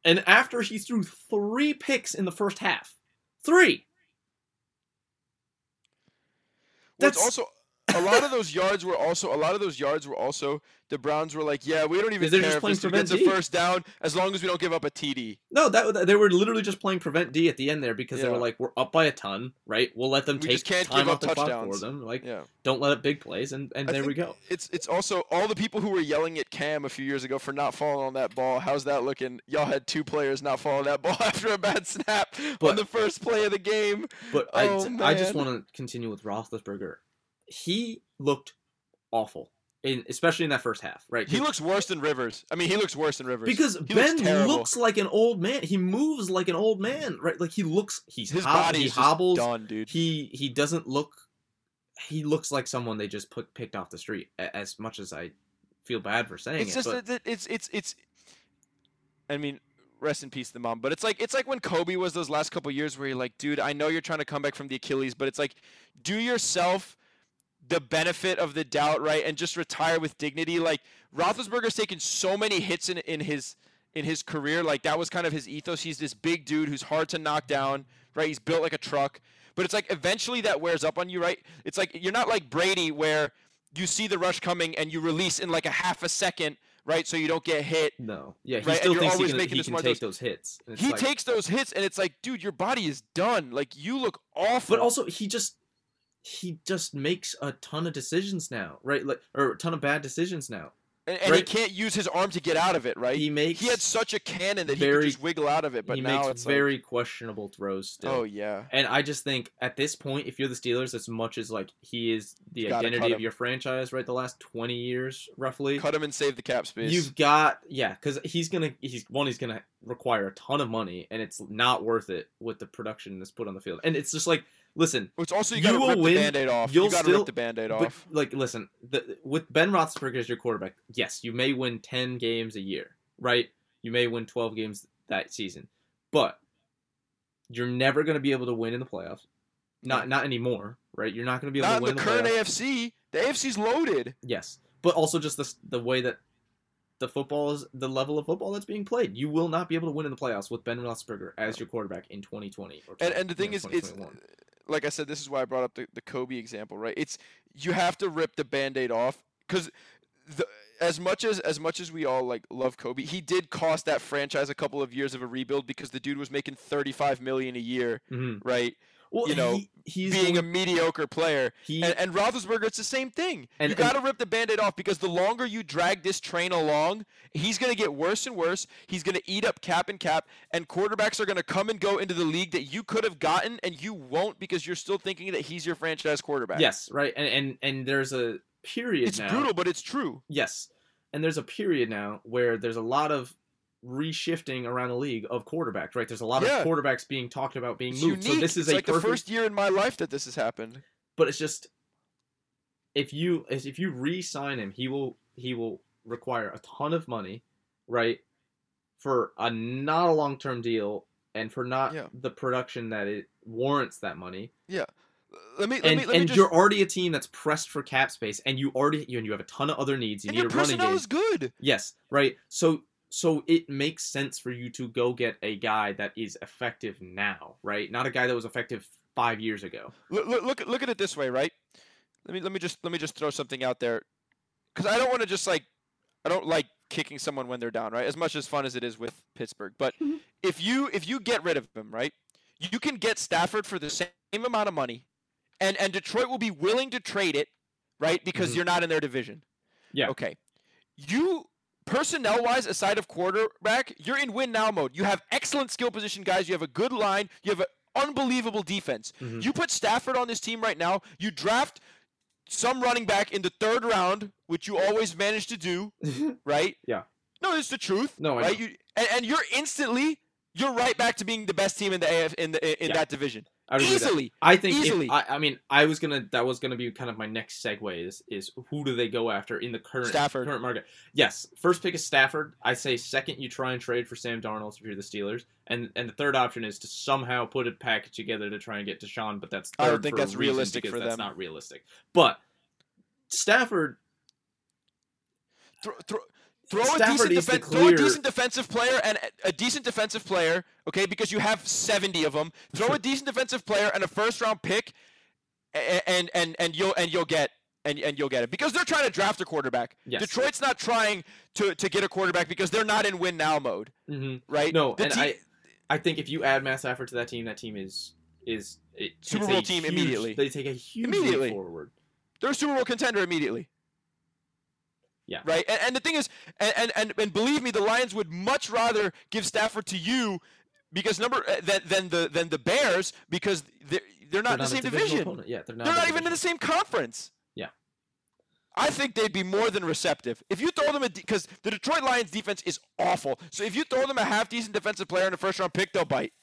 and after he threw 3 picks in the first half. 3. Well, That's- also a lot of those yards were also a lot of those yards were also the Browns were like, yeah, we don't even they're care just if playing dude prevent gets a D. first down as long as we don't give up a TD. No, that they were literally just playing prevent D at the end there because they were like, we're up by a ton, right? We'll let them We take can't time off up the clock for them. Like, Yeah. don't let up big plays, and and I there we go. It's it's also all the people who were yelling at Cam a few years ago for not falling on that ball. How's that looking? Y'all had two players not falling on that <laughs> ball after a bad snap But- on the first play of the game. But Oh, I, I just want to continue with Roethlisberger. He looked awful, in especially in that first half, right? He looks worse than Rivers. I mean, he looks worse than Rivers. because he Ben looks, looks like an old man. He moves like an old man, right? Like he looks. He's his hob- body he hobbles. done, dude. He he doesn't look. He looks like someone they just put picked off the street. As much as I feel bad for saying it's it, just but that it's it's it's. I mean, rest in peace, the mom. But it's like it's like when Kobe was those last couple years where you're like, dude, I know you're trying to come back from the Achilles, but it's like, do yourself the benefit of the doubt, right, and just retire with dignity. Like Roethlisberger's taken so many hits in in his in his career. Like that was kind of his ethos. He's this big dude who's hard to knock down, right? He's built like a truck. But it's like eventually that wears up on you, right? It's like you're not like Brady where you see the rush coming and you release in like a half a second, right? So you don't get hit. no, yeah, he Right, still you're thinks he always can, making he can take those hits. He like- takes those hits and it's like, dude, your body is done. Like you look awful. But also, he just he just makes a ton of decisions now, right? Like or a ton of bad decisions now. and, and he can't use his arm to get out of it, right? He makes He had such a cannon that he very- could just wiggle out of it, but he now makes very questionable throws still. oh yeah, And I just think at this point, if you're the Steelers, as much as like he is the You identity of your franchise, right? The last twenty years, roughly. cut him and save the cap space. You've got yeah, because he's gonna he's one he's gonna require a ton of money, and it's not worth it with the production that's put on the field. And it's just like, listen, It's also you you to will win, the band-aid off. you'll you got to still- rip the band-aid but off. like, listen, the, with Ben Roethlisberger as your quarterback, yes, you may win ten games a year, right? You may win twelve games that season, but you're never gonna be able to win in the playoffs. Not not anymore, right? You're not gonna be able Not to win the in the current playoffs. AFC. The AFC's loaded. Yes, but also just the the way that the football is the level of football that's being played. You will not be able to win in the playoffs with Ben Roethlisberger as your quarterback in 2020 or And 20 and the you thing is, it's 2021. Like I said, this is why I brought up the, the Kobe example, right? It's you have to rip the band-aid off because the as much as as much as we all like love Kobe, he did cost that franchise a couple of years of a rebuild because the dude was making 35 million a year, Mhm. right? Well, you know, he, he's Being a mediocre player. he And, and Roethlisberger, it's the same thing. And- you got to rip the band-aid off because the longer you drag this train along, he's going to get worse and worse. He's going to eat up cap and cap, and quarterbacks are going to come and go into the league that you could have gotten, and you won't because you're still thinking that he's your franchise quarterback. yes, right, and and and there's a period it's now. brutal, but it's true. Yes, and there's a period now where there's a lot of reshifting around the league of quarterbacks. Right, there's a lot Yeah. of quarterbacks being talked about being It's moved. unique. So this is like perfect the first year in my life that this has happened. but it's just if you if you re-sign him, he will he will require a ton of money, right? For a not a long term deal and for not Yeah. the production that it warrants that money. Yeah. Let me let and me let me and just. you're already a team that's pressed for cap space and you already you and you have a ton of other needs. You and need your a running game. is good. Yes, right. So so it makes sense for you to go get a guy that is effective now, right? Not a guy that was effective five years ago. Look, look, look, look at it this way, right? Let me let me just let me just throw something out there, because I don't want to just like, I don't like kicking someone when they're down, right? As much as fun as it is with Pittsburgh, but <laughs> if you if you get rid of him, right, you can get Stafford for the same amount of money, and and Detroit will be willing to trade it, right? Because Mhm. you're not in their division. Yeah. Okay. You personnel wise, aside of quarterback, you're in win now mode. You have excellent skill position guys. You have a good line. You have an unbelievable defense. Mhm. You put Stafford on this team right now. You draft some running back in the third round, which you always manage to do, <laughs> right? Yeah. No, it's the truth. No, right? You and, and you're instantly you're right back to being the best team in the AF in the in Yeah. that division. I would agree with that. Easily. I think if- Easily. I, I mean, I was gonna. That was gonna be kind of my next segue. Is is who do they go after in the current Stafford. current market? Yes, first pick is Stafford. I say second, you try and trade for Sam Darnold if you're the Steelers, and and the third option is to somehow put a package together to try and get Deshaun. But that's I don't think that's realistic for that's. Not realistic. But Stafford, Throw, throw, throw a decent is the defen- throw a decent defensive player and a- decent defensive player, okay? Because you have 70 of them. Throw a decent defensive player and a first round pick and and and you'll and you'll get and, and you'll get it because they're trying to draft a quarterback. Yes. Detroit's not trying to, to get a quarterback because they're not in win now mode, hmm right? no, The and team- I I think if you add Matt Stafford to that team, that team is is it Super Bowl team huge- immediately. They take a huge leap Immediately. forward. they're a Super Bowl contender immediately. Yeah. Right. And, and the thing is, and, and and believe me, the Lions would much rather give Stafford to you because number uh, than than the than the Bears because they're they're not in the same division. opponent. Yeah, they're not. They're a not even in the same conference. Yeah. I think they'd be more than receptive if you throw them a because the Detroit Lions defense is awful. So if you throw them a half decent defensive player in the first round pick, they'll bite.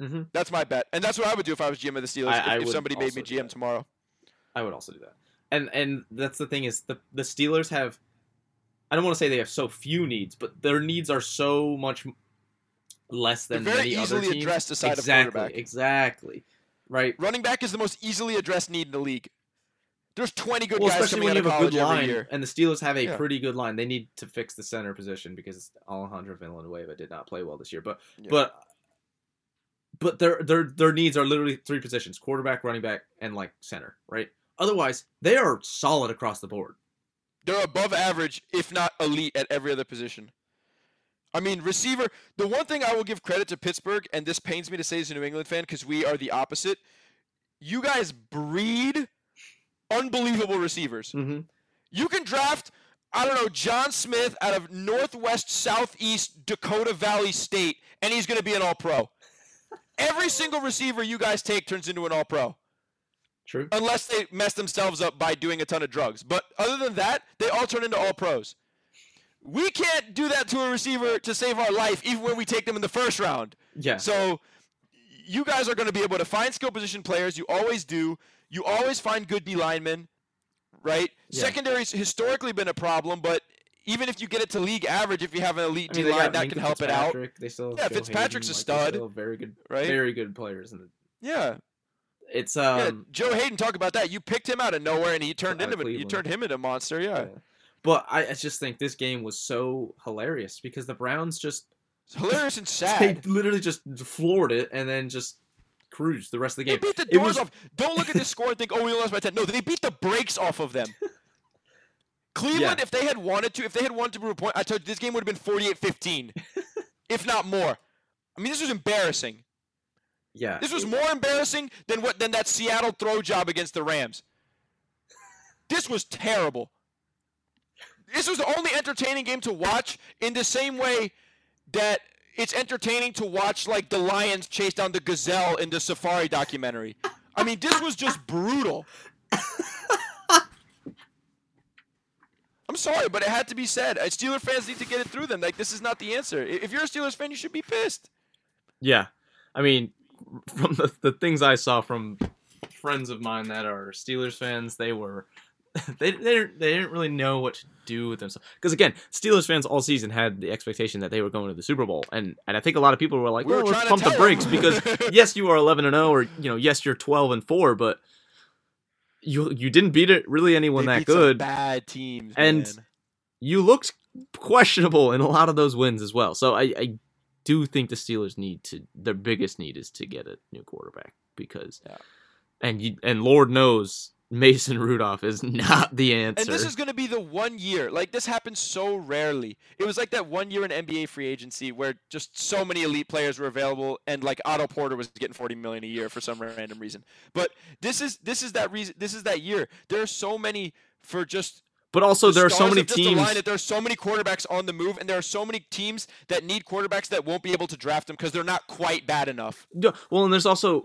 Mm-hmm. That's my bet, and that's what I would do if I was GM of the Steelers. I- if, I if somebody made me GM tomorrow. I would also do that. And and that's the thing is the the Steelers have I don't want to say they have so few needs, but their needs are so much less than They're very many other easily teams. addressed aside of exactly, quarterback. Exactly. Right. Running back is the most easily addressed need in the league. There's 20 good well, guys especially coming when you have of a good line, year. and the Steelers have a Yeah. pretty good line. They need to fix the center position because Alejandro Villanueva did not play well this year. But Yeah. but but their their their needs are literally three positions: quarterback, running back, and like center. Right. Otherwise, they are solid across the board. They're above average, if not elite, at every other position. I mean, receiver. The one thing I will give credit to Pittsburgh, and this pains me to say as a New England fan because we are the opposite. You guys breed unbelievable receivers. Mm-hmm. You can draft, I don't know, John Smith out of Northwest Southeast Dakota Valley State, and he's going to be an All Pro. Every single receiver you guys take turns into an All Pro. True. unless they mess themselves up by doing a ton of drugs. But other than that, they all turn into all pros. We can't do that to a receiver to save our life, even when we take them in the first round. Yeah. So you guys are going to be able to find skill position players. You always do. You always find good D linemen, right? Yeah. Secondary's historically been a problem, but even if you get it to league average, if you have an elite I mean, D line, that Minkah can help it out. They still Yeah, Fitzpatrick's Haden, a like, stud, still very good, right? very good players. And Yeah. It's yeah. um, Joe Haden, talk about that. You picked him out of nowhere, and he turned into a, you turned him into a monster. Yeah. yeah. But I, I just think this game was so hilarious because the Browns just It's hilarious and <laughs> sad. they literally just floored it and then just cruised the rest of the They game. beat the doors was- off. Don't look at this score and think, oh, we lost by 10. No, they beat the brakes off of them. <laughs> Cleveland, Yeah. if they had wanted to, if they had wanted to prove a point, I told you this game would have been 48 15, <laughs> if not more. I mean, this was embarrassing. Yeah, This was more embarrassing than what than that Seattle throw job against the Rams. This was terrible. This was the only entertaining game to watch in the same way that it's entertaining to watch like the lions chase down the gazelle in the safari documentary. I mean, this was just brutal. I'm sorry, but it had to be said. Uh, Steeler fans need to get it through them. Like this is not the answer. If you're a Steelers fan, you should be pissed. Yeah, I mean, from the, the things I saw from friends of mine that are Steelers fans, they were <laughs> they they didn't, they didn't really know what to do with themselves. Because again, Steelers fans all season had the expectation that they were going to the Super Bowl, and and I think a lot of people were like, We were well, let's pump the brakes because <laughs> yes, you are eleven and zero, or you know, yes, you're twelve and four, but you you didn't beat it really anyone They that good. bad teams, And- man. you looked questionable in a lot of those wins as well. So I, I do think the Steelers need to their biggest need is to get a new quarterback because Yeah. and you and Lord knows Mason Rudolph is <laughs> not the answer. And this is going to be the one year. Like this happens so rarely. It was like that one year in NBA free agency where just so many elite players were available, and like Otto Porter was getting 40 million a year for some random reason. But this is this is that reason. This is that year. There are so many for just. But also, the there are so many teams. that there are so many quarterbacks on the move, and there are so many teams that need quarterbacks that won't be able to draft them because they're not quite bad enough. Well, and there's also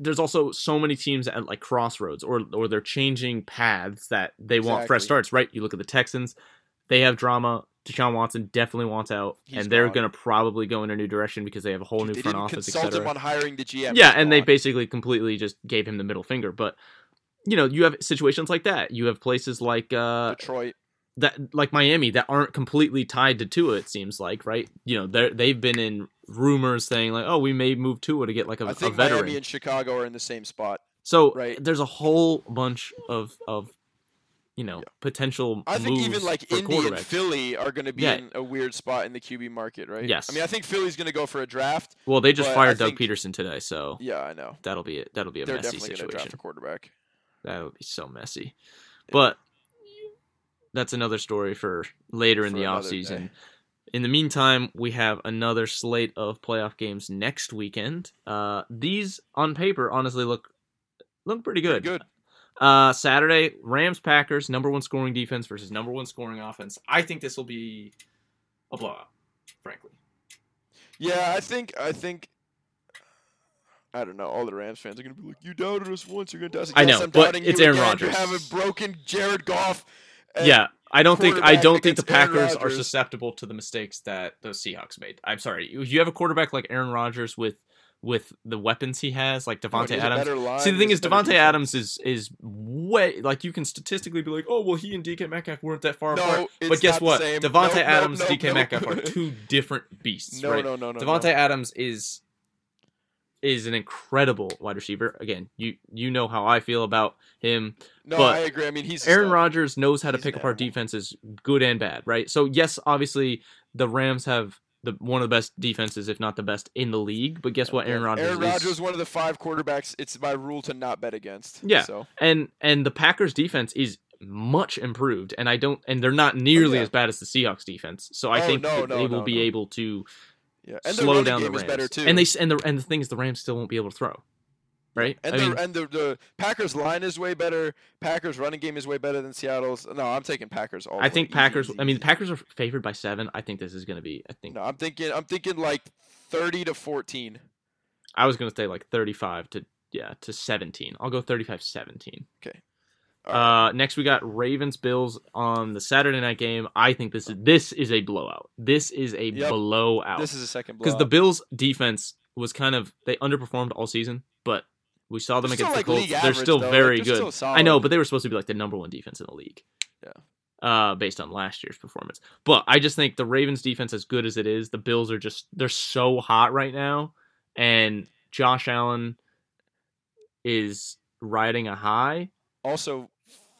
there's also so many teams at like crossroads or or they're changing paths that they want fresh starts, right? You look at the Texans, they have drama. Deshaun Watson definitely wants out, He's and they're going to probably go in a new direction because they have a whole new they front office, consult him on hiring the GM. Yeah, and they basically completely just gave him the middle finger. But you know, you have situations like that. You have places like uh, Detroit. that like Miami that aren't completely tied to Tua. It seems like, right? You know, they they've been in rumors saying like, oh, we may move Tua to get like a, I a think veteran. Miami and Chicago are in the same spot. so right. there's a whole bunch of of you know Yeah. potential. I think even like Indy and. Philly are going to be Yeah. in a weird spot in the QB market, right? Yes. I mean, I think Philly's going to go for a draft. Well, they just but I fired Doug think- Pederson today, so Yeah, I know. that'll be it. That'll be a They're messy definitely going to draft a quarterback. That would be so messy. But that's another story for later in the offseason. day. In the meantime, we have another slate of playoff games next weekend. Uh, these on paper honestly look look pretty good. Pretty good. Uh, Saturday, Rams Packers, number one scoring defense versus number one scoring offense. I think this will be a blowout, frankly. Yeah, I think I think I don't know. All the Rams fans are going to be like, "You doubted us once, you're going to doubt us." I again." know, I'm but it's Aaron. Rodgers. You have a broken Jared Goff. yeah, I don't think I don't think the Packers are susceptible to the mistakes that the Seahawks made. I'm sorry, you have a quarterback like Aaron Rodgers with with the weapons he has, like Davante he has a Adams. line, See, the thing is, Davante. Adams is is way like you can statistically be like, oh well, he and DK Metcalf weren't that far No, apart. But guess what? Davante Adams, DK. Metcalf are <laughs> two different beasts, No, right? no, no, no. Davante. Adams is is an incredible wide receiver. Again, you you know how I feel about him. No, but I agree. I mean, he's Aaron. Rodgers knows how to pick apart defenses, good and bad, right? So yes, obviously the Rams have the one of the best defenses, if not the best in the league. But guess what? Aaron Rodgers Aaron is, Rodgers is one of the five quarterbacks. It's my rule to not bet against. Yeah. So and and the Packers defense is much improved, and I don't, and they're not oh, nearly yeah. as bad as the Seahawks defense. So I Oh, think no, no, they will no, be able to yeah, and slow down the Rams. better too. And they and the and the thing is, the Rams still won't be able to throw, right? And I the mean, and the, the Packers line is way better. Packers running game is way better than Seattle's. No, I'm taking Packers all. I the think. Easy, Packers. easy, I mean, the Packers are favored by seven. I think this is going to be. I think No, I'm thinking. I'm thinking like 30 to 14. I was going to say like thirty-five to yeah to seventeen. I'll go 35-17. All right. Uh, next we got Ravens Bills on the Saturday night game. I think this is this is a blowout. This is a Yep. blowout. this is a second because the Bills defense was kind of they underperformed all season, but we saw them They're against the like, Colts. They're still though. Like, very they're good. still I know, but they were supposed to be like the number one defense in the league. Yeah. Uh, based on last year's performance, but I just think the Ravens defense, as good as it is, the Bills are just they're so hot right now, and Josh Allen is riding a high. Also,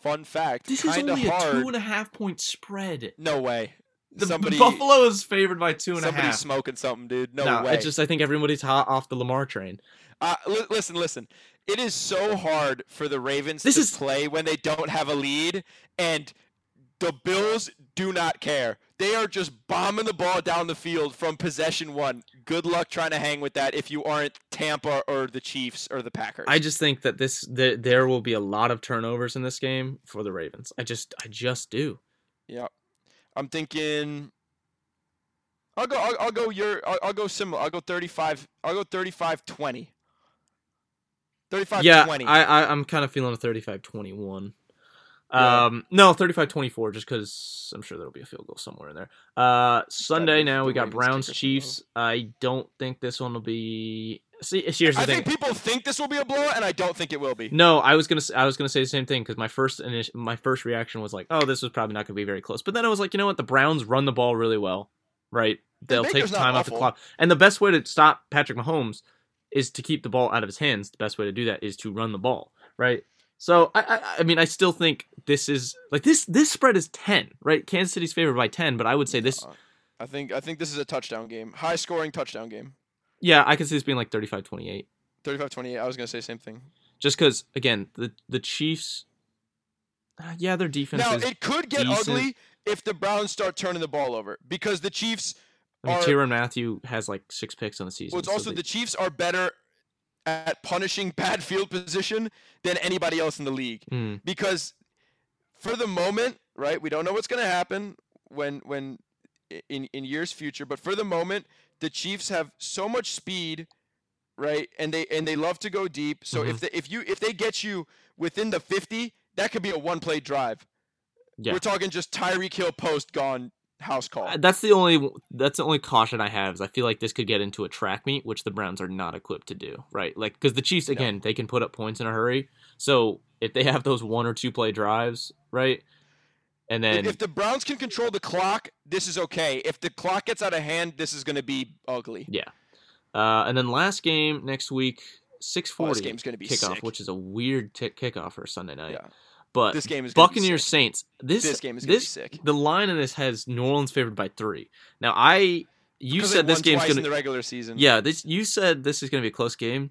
fun fact. This is only a hard. two and a half point spread. No way. The, somebody, Buffalo is favored by two and a half. somebody's smoking something, dude. No, way. It's just I think everybody's hot off the Lamar train. Uh, li- listen, listen. It is so hard for the Ravens This to is- play when they don't have a lead, and the Bills do not care. They are just bombing the ball down the field from possession one. Good luck trying to hang with that if you aren't Tampa or the Chiefs or the Packers. I just think that this the, there will be a lot of turnovers in this game for the Ravens. I just I just do. yeah, I'm thinking. I'll go. I'll, I'll go. Your. I'll, I'll go similar. I'll go 35. I'll go 35 20. 35 yeah, 20. I, I I'm kind of feeling a 35-21. Yeah. Um, no, 35-24, just because I'm sure there'll be a field goal somewhere in there. Uh, Sunday now we got Browns Chiefs. I don't think this one will be. See, here's the I thing. think people think this will be a blowout, and I don't think it will be. No, I was gonna s- I was gonna say the same thing because my first initi- my first reaction was like, oh, this was probably not gonna be very close. But then I was like, you know what? The Browns run the ball really well, right? They'll take Baker's not time off the clock, and the best way to stop Patrick Mahomes is to keep the ball out of his hands. The best way to do that is to run the ball, right? So I, I, I mean, I still think this is like this. This spread is ten, right? Kansas City's favored by ten, but I would say this. I think I think this is a touchdown game, high scoring touchdown game. Yeah, I could see this being like 35-28. 35-28. I was gonna say same thing. just because again the the Chiefs Uh, yeah, their defense Now it could get decent. ugly if the Browns start turning the ball over because the Chiefs I mean, are. Tyrann Mathieu has like six picks on the season. Well, it's so also they- the Chiefs are better at punishing <laughs> bad field position than anybody else in the league Hmm. because for the moment, right? We don't know what's going to happen when when in in years future, but for the moment, the Chiefs have so much speed, right? And they and they love to go deep. So if Mhm. they if you if they get you within the 50, that could be a one-play drive. Yeah. We're talking just Tyreek Hill post gone house call. Uh, That's the only that's the only caution I have is I feel like this could get into a track meet, which the Browns are not equipped to do. Right, like because the Chiefs again they can put up points in a hurry. So if they have those one or two play drives, right, and then if the Browns can control the clock, this is okay. If the clock gets out of hand, this is going to be ugly. yeah, uh, and then last game next week six Oh, this game's gonna be kickoff, sick. which is a weird t- kickoff for Sunday night. Yeah. But This game is Buccaneers. Saints. This This game is this- sick. The line in this has New Orleans favored by three. Now I you said this game's gonna in the regular season. yeah this you said this is gonna be a close game.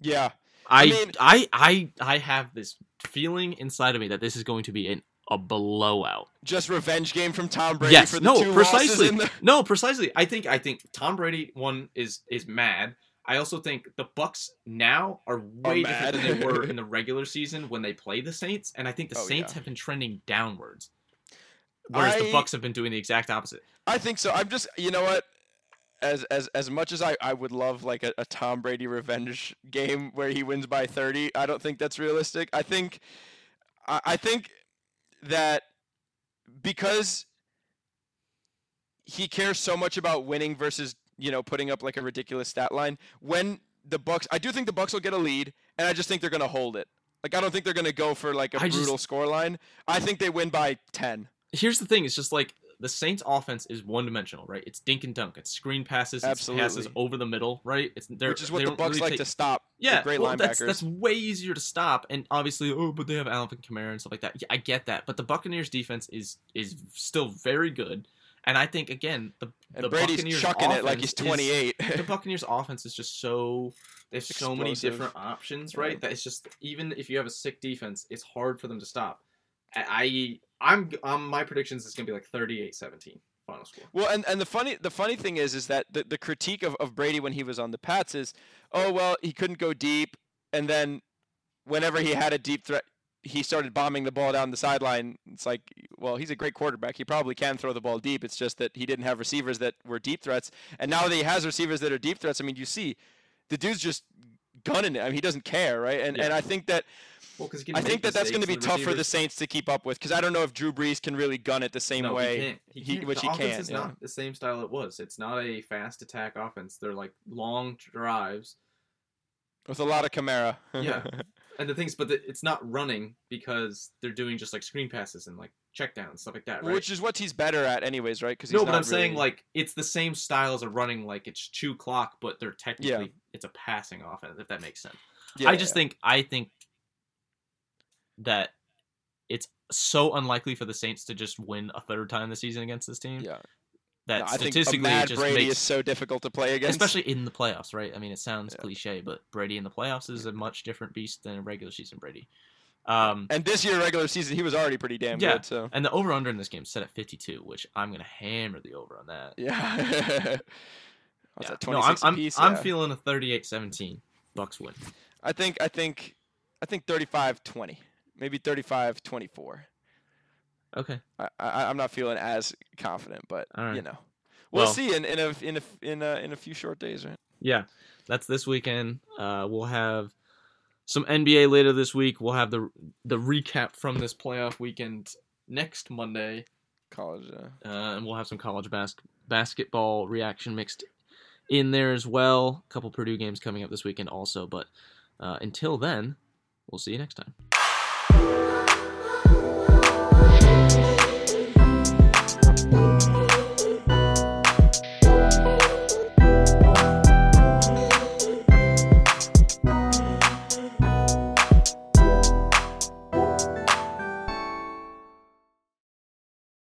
Yeah. I, mean- I I I have this feeling inside of me that this is going to be an, a blowout. Just revenge game from Tom Brady yes, for the no, two precisely. the No, precisely. I think I think Tom Brady one is is mad. I also think the Bucks now are way different than they were in <laughs> the regular season when they play the Saints, and I think the Oh, Saints yeah. have been trending downwards, whereas the Bucks have been doing the exact opposite. I think so. I'm just you know what? As as as much as I, I would love like a, a Tom Brady revenge game where he wins by 30, I don't think that's realistic. I think I, I think that because he cares so much about winning versus you know putting up like a ridiculous stat line when the bucks i do think the bucks will get a lead and i just think they're going to hold it like i don't think they're going to go for like a I just- brutal score line i think they win by 10 Here's the thing: it's just like the Saints' offense is one dimensional, right? It's dink and dunk. It's screen passes. It's passes over the middle, right? It's they're, which is what the bucks really like take- to stop Yeah, great well, linebackers that's that's way easier to stop, and obviously, oh, but they have Alvin Kamara and stuff like that. Yeah, I get that, but the Buccaneers' defense is is still very good, and I think again the and the brady's Buccaneers chucking it like he's offense is- 28 <laughs> the <laughs> Buccaneers' offense is just so there's so many different options, Yeah. right? That it's just even if you have a sick defense, it's hard for them to stop. I, I I'm um, my predictions is gonna be like 38-17 final score. Well, and, and the funny the funny thing is is that the, the critique of, of Brady when he was on the Pats is, oh well, he couldn't go deep, and then whenever he had a deep threat, he started bombing the ball down the sideline. It's like, well, he's a great quarterback. He probably can throw the ball deep. It's just that he didn't have receivers that were deep threats, and now that he has receivers that are deep threats, I mean, you see, the dude's just gunning it. I mean, he doesn't care, right? And and I think that Well, I think that that's going to be tough for the Saints to keep up with because I don't know if Drew Brees can really gun it the same no, way. He can't. He he- can't. which the he offense can't, is yeah. not the same style it was. It's not a fast attack offense. They're like long drives. with a lot of Kamara. Yeah. <laughs> And the things, but the, it's not running because they're doing just like screen passes and like check downs stuff like that, right? Which is what he's better at, anyways, right? Because no, but I'm saying like it's the same style as a running, like it's two clock, but they're technically it's a passing offense, if that makes sense. I just think I think that it's so unlikely for the Saints to just win a third time this season against this team yeah. That No, I think a statistically it mad just Brady makes is so difficult to play against. especially in the playoffs, right? I mean, it sounds Yeah. cliche, but Brady in the playoffs is a much different beast than a regular season Brady. Um, and this year, regular season, he was already pretty damn Yeah. good. So and the over under in this game is set at 52, which I'm gonna hammer the over on that. yeah. <laughs> What's Yeah. that? No, I'm I'm, apiece? I'm feeling a 38-17 Bucks win. I think I think I think 35-20, maybe 35-24. Okay. I, I I'm not feeling as confident, but right. you know, we'll, Well- see in in a in a in a in a few short days, right? Yeah, that's this weekend. Uh, we'll have some NBA later this week. We'll have the the recap from this playoff weekend next Monday, College. Uh, uh, and we'll have some college bas- basketball reaction mixed in there as well. A couple Purdue games coming up this weekend also. But uh, until then, we'll see you next time. Thank you.